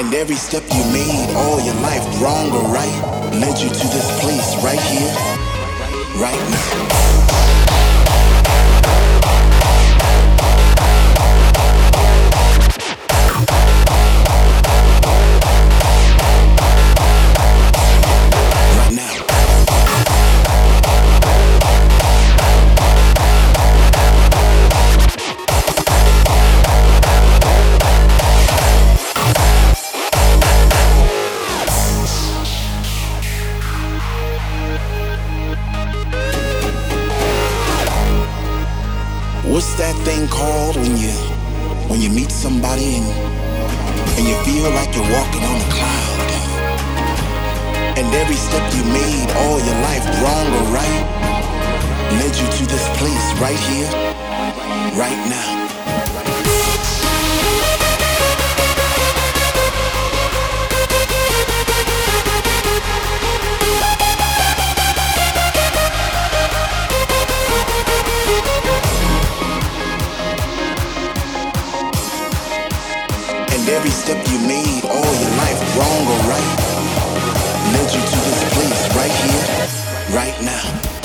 And every step you made all your life, wrong or right, led you to this place right here, right now. Every step you made all your life, wrong or right, led you to this place right here, right now.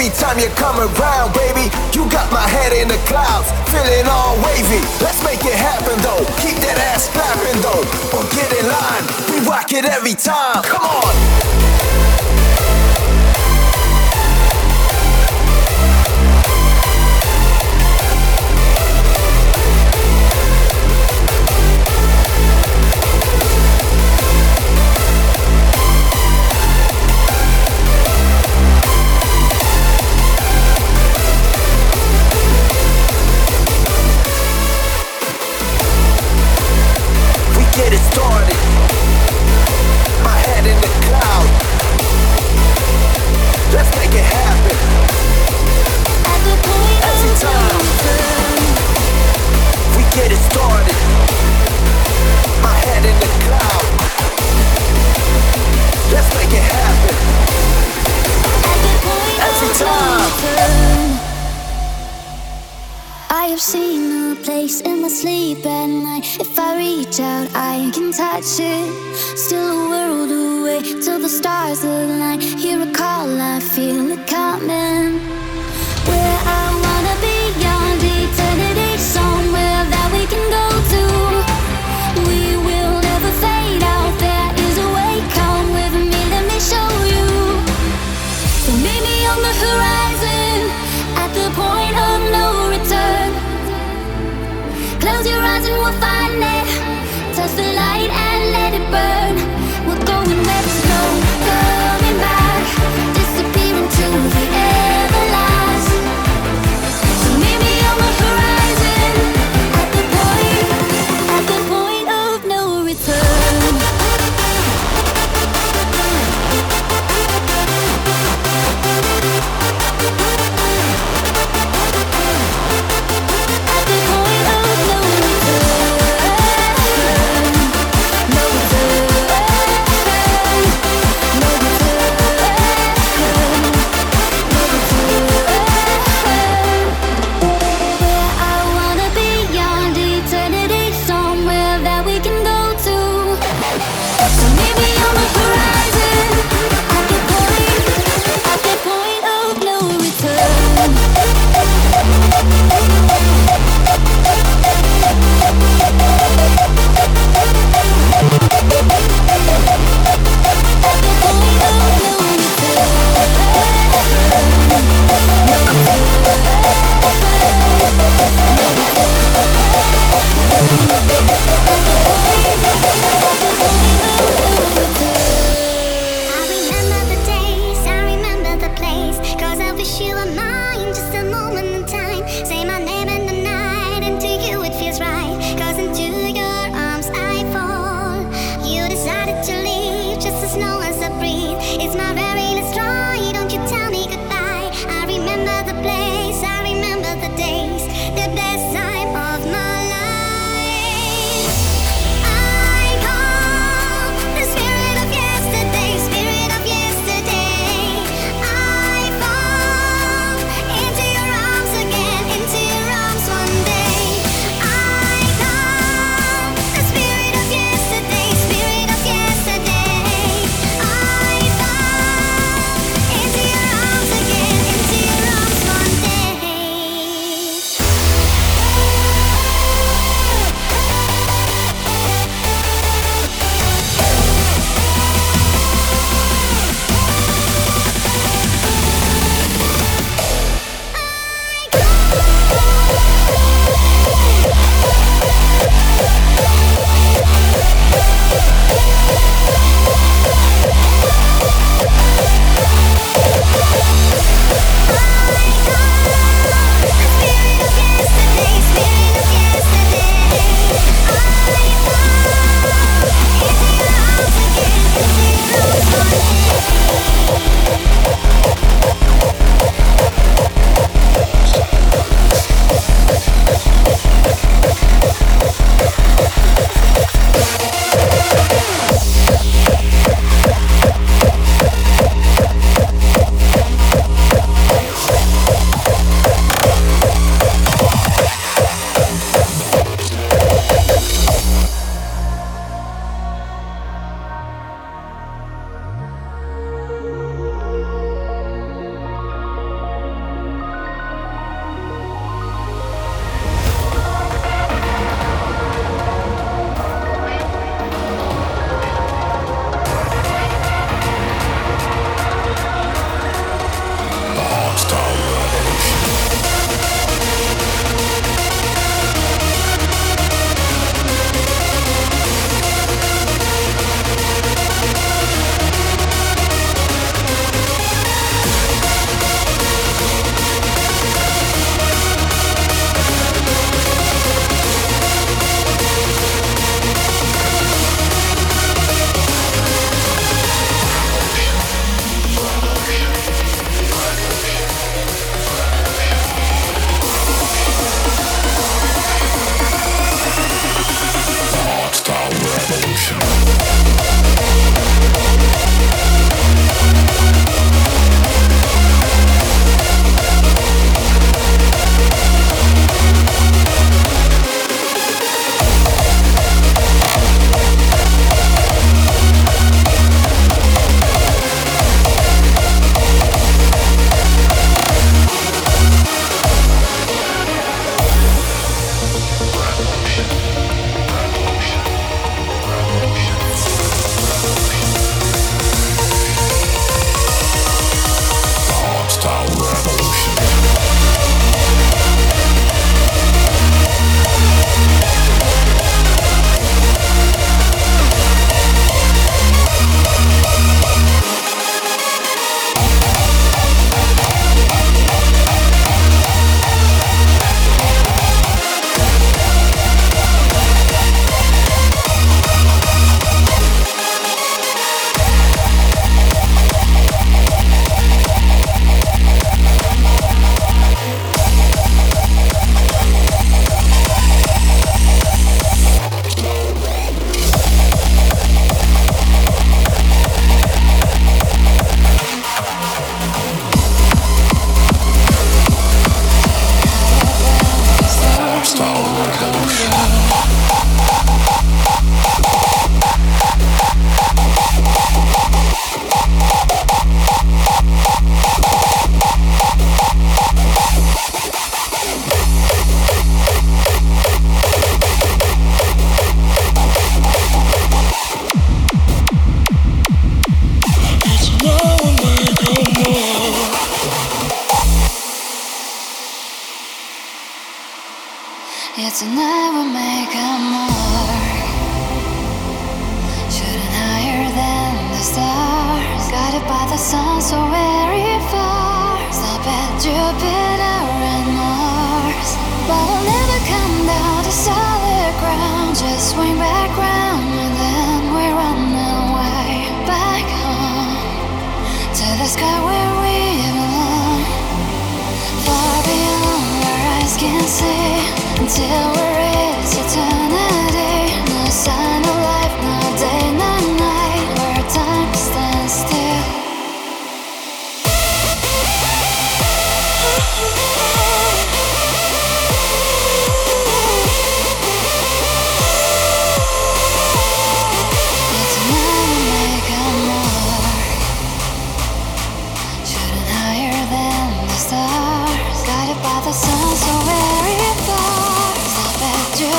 Every time you come around, baby, you got my head in the clouds, feeling all wavy. Let's make it happen though. Keep that ass clapping though. Or get in line, we rock it every time. Come on. Started. My head in the cloud. Let's make it happen. At the point Every of time. We get it started. My head in the cloud. Let's make it happen. At the point Every time. I have seen a place in my sleep at night. If I reach out, I can touch it. Still a world away till the stars align. Hear a call, I feel it coming.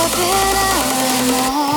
I've been out all.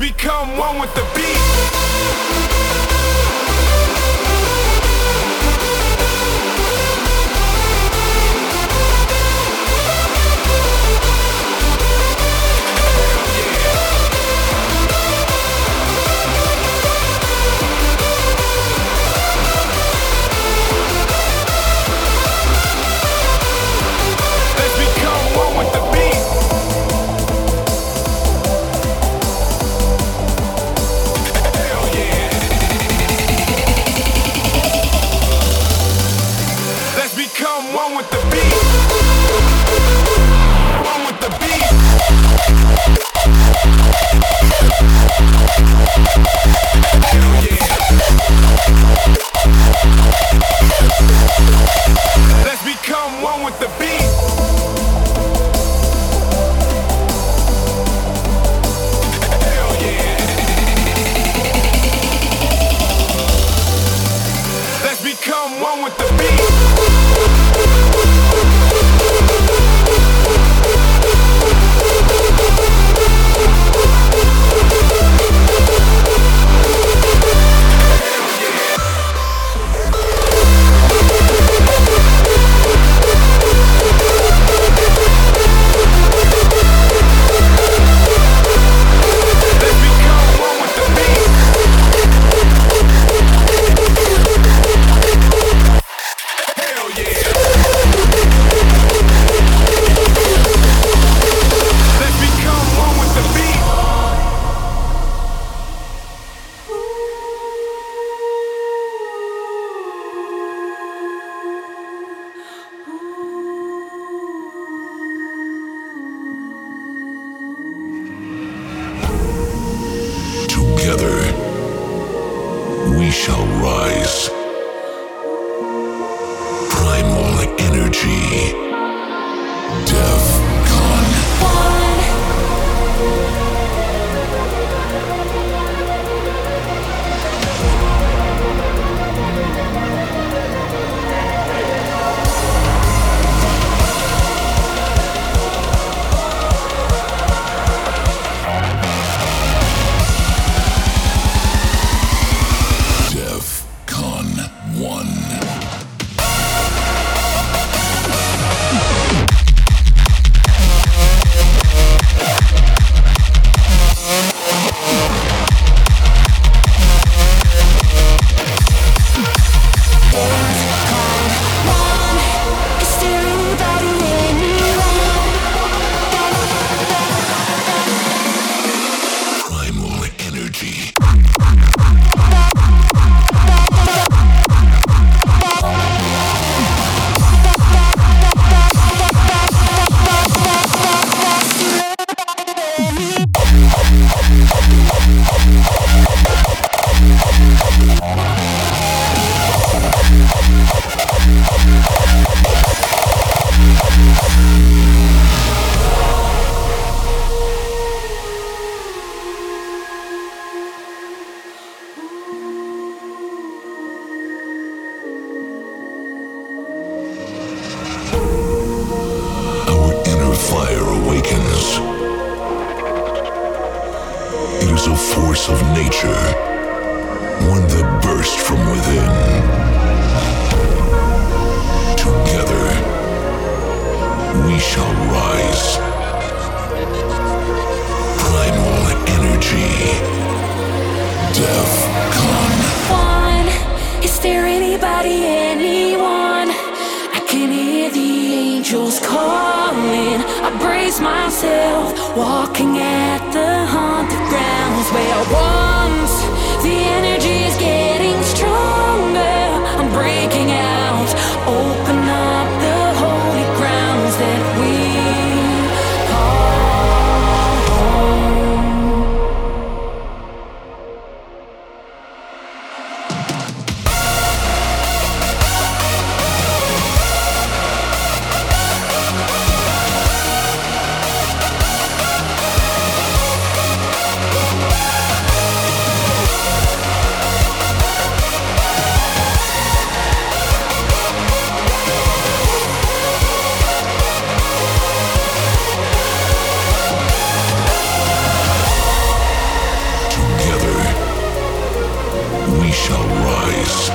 become one with the beat. force of nature, one that burst from within. Together, we shall rise. Primal energy. death come. One, is there anybody, anyone? I can hear the angels calling. I brace myself, walking at the haunted ground where once the energy is getting stronger. I'm breaking out. Yeah.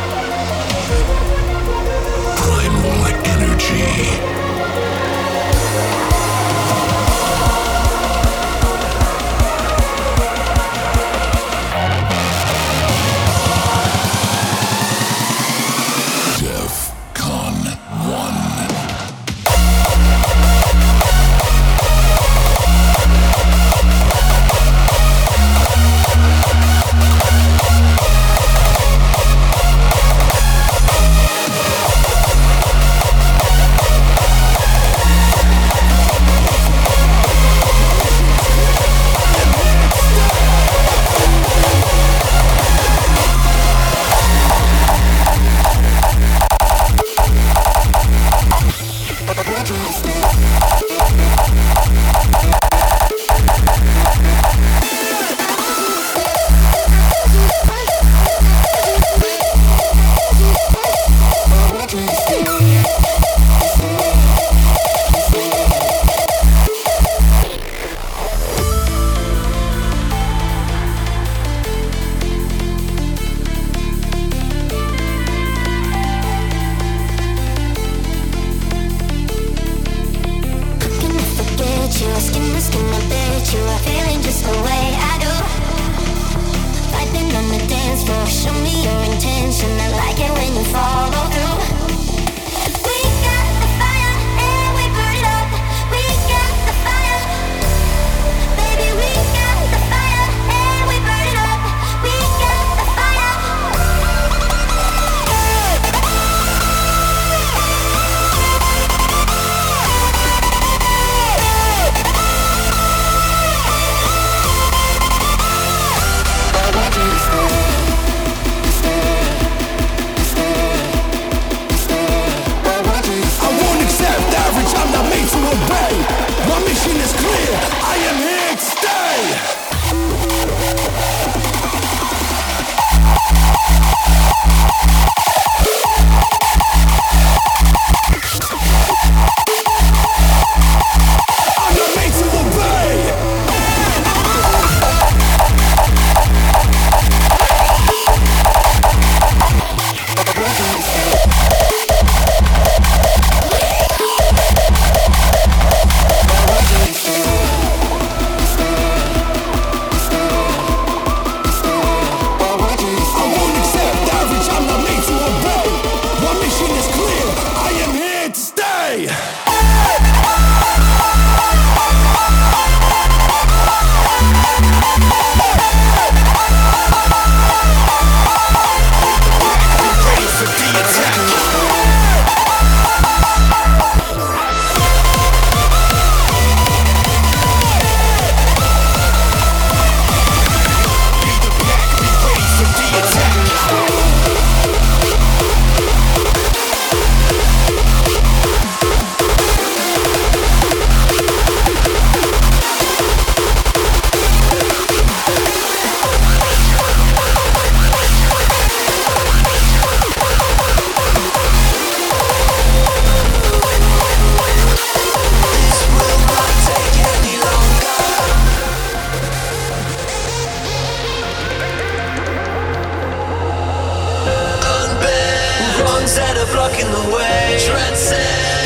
Blocking the way. Transcend.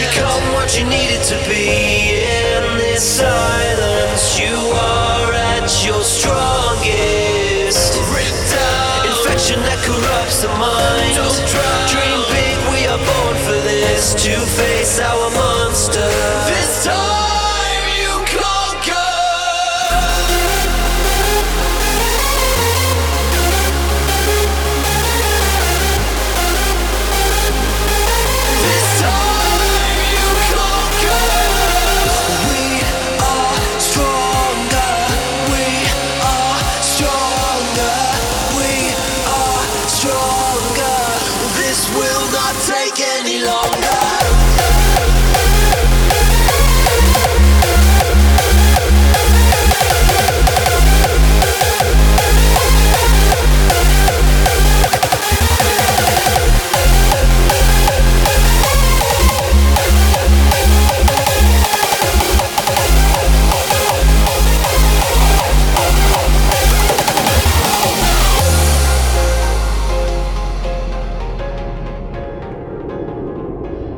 Become what you needed to be in this silence. You are at your strongest. Infection that corrupts the mind. Don't drown. Dream big, we are born for this. To face our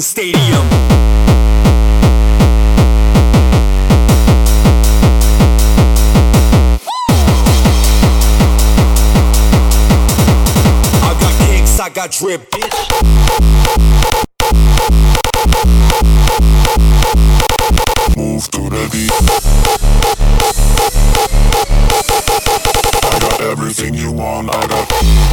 fucking stadium. I got kicks, I got drip, bitch. Move to the beat. I got everything you want. I got.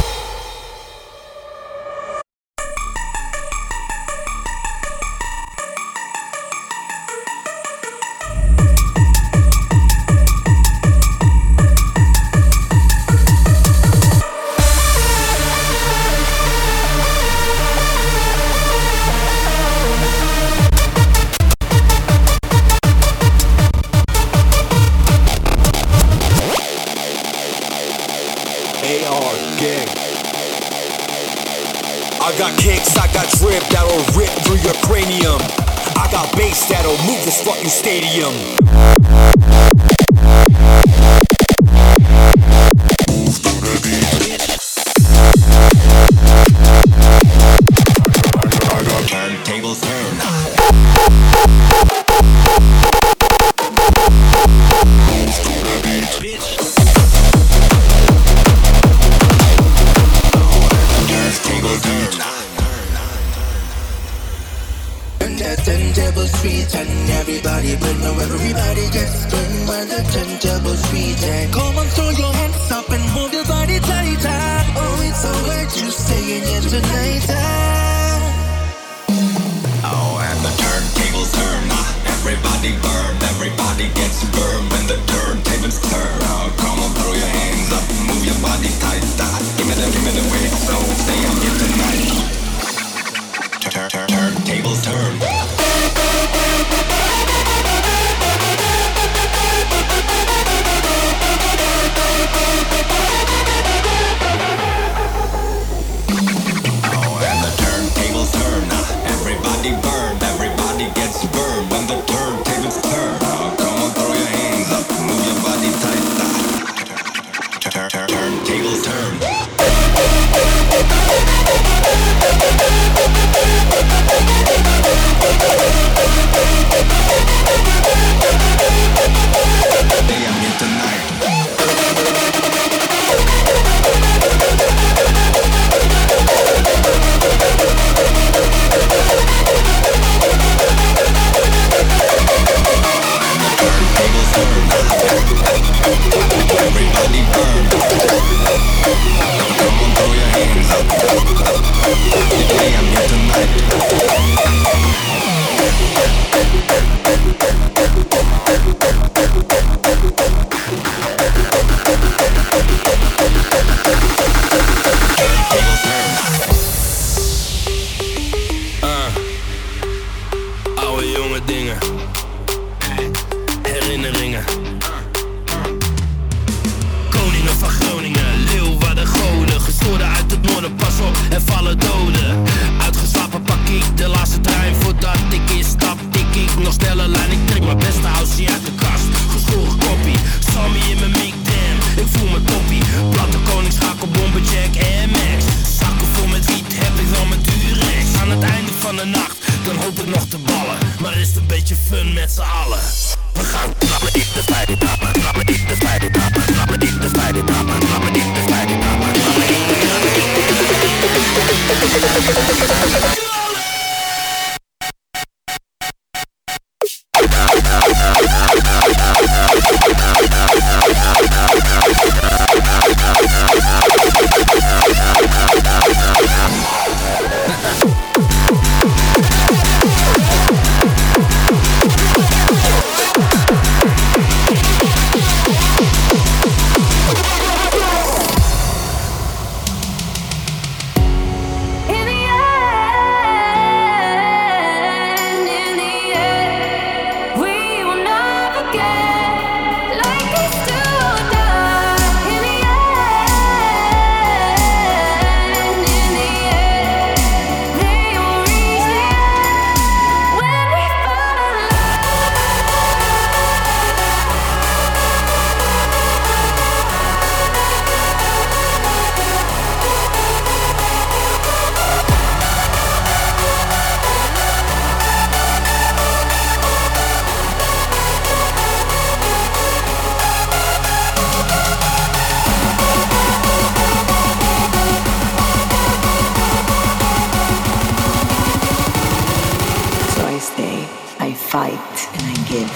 That turntable street and everybody but now everybody gets turned when the turntable street and come on throw your hands up and move your body tighter oh it's so hard to stay in here tonight ah. Oh, and the turntables turn. Everybody burn, everybody gets burned when the turntables turn. Oh, come on, throw your hands up, move your body tight. ah. Give me the, give me the weight, so stay on here tonight. fight and I give.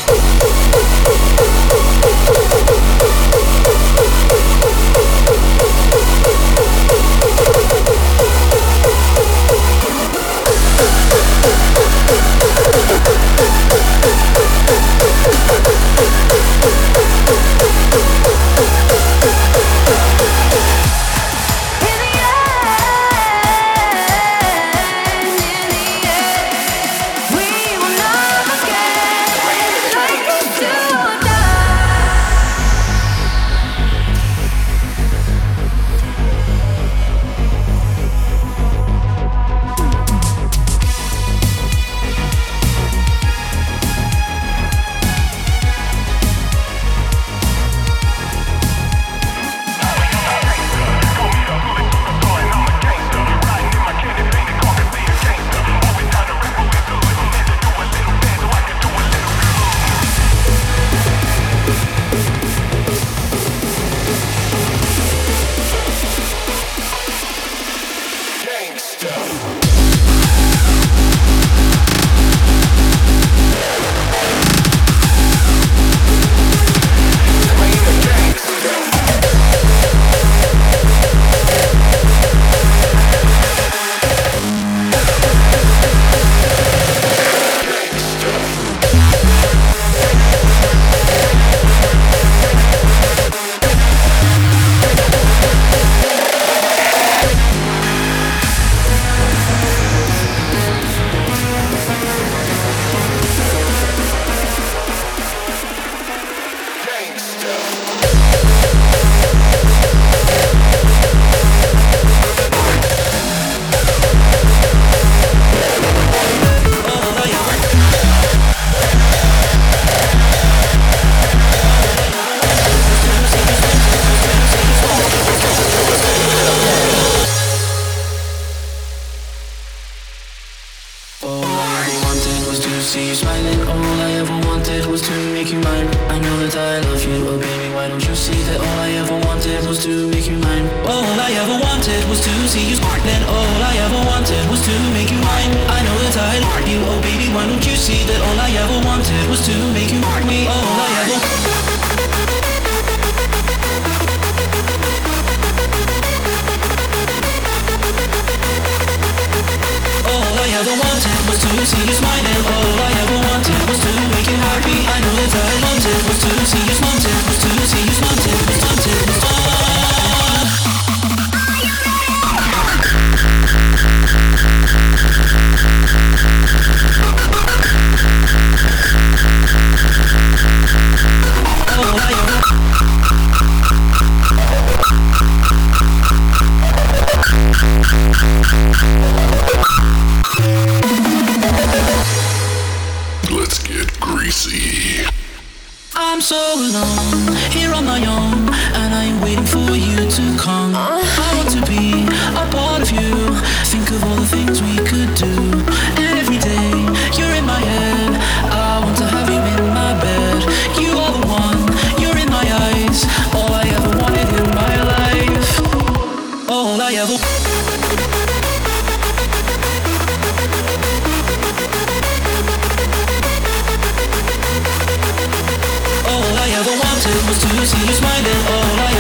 Was to see you smiling. All I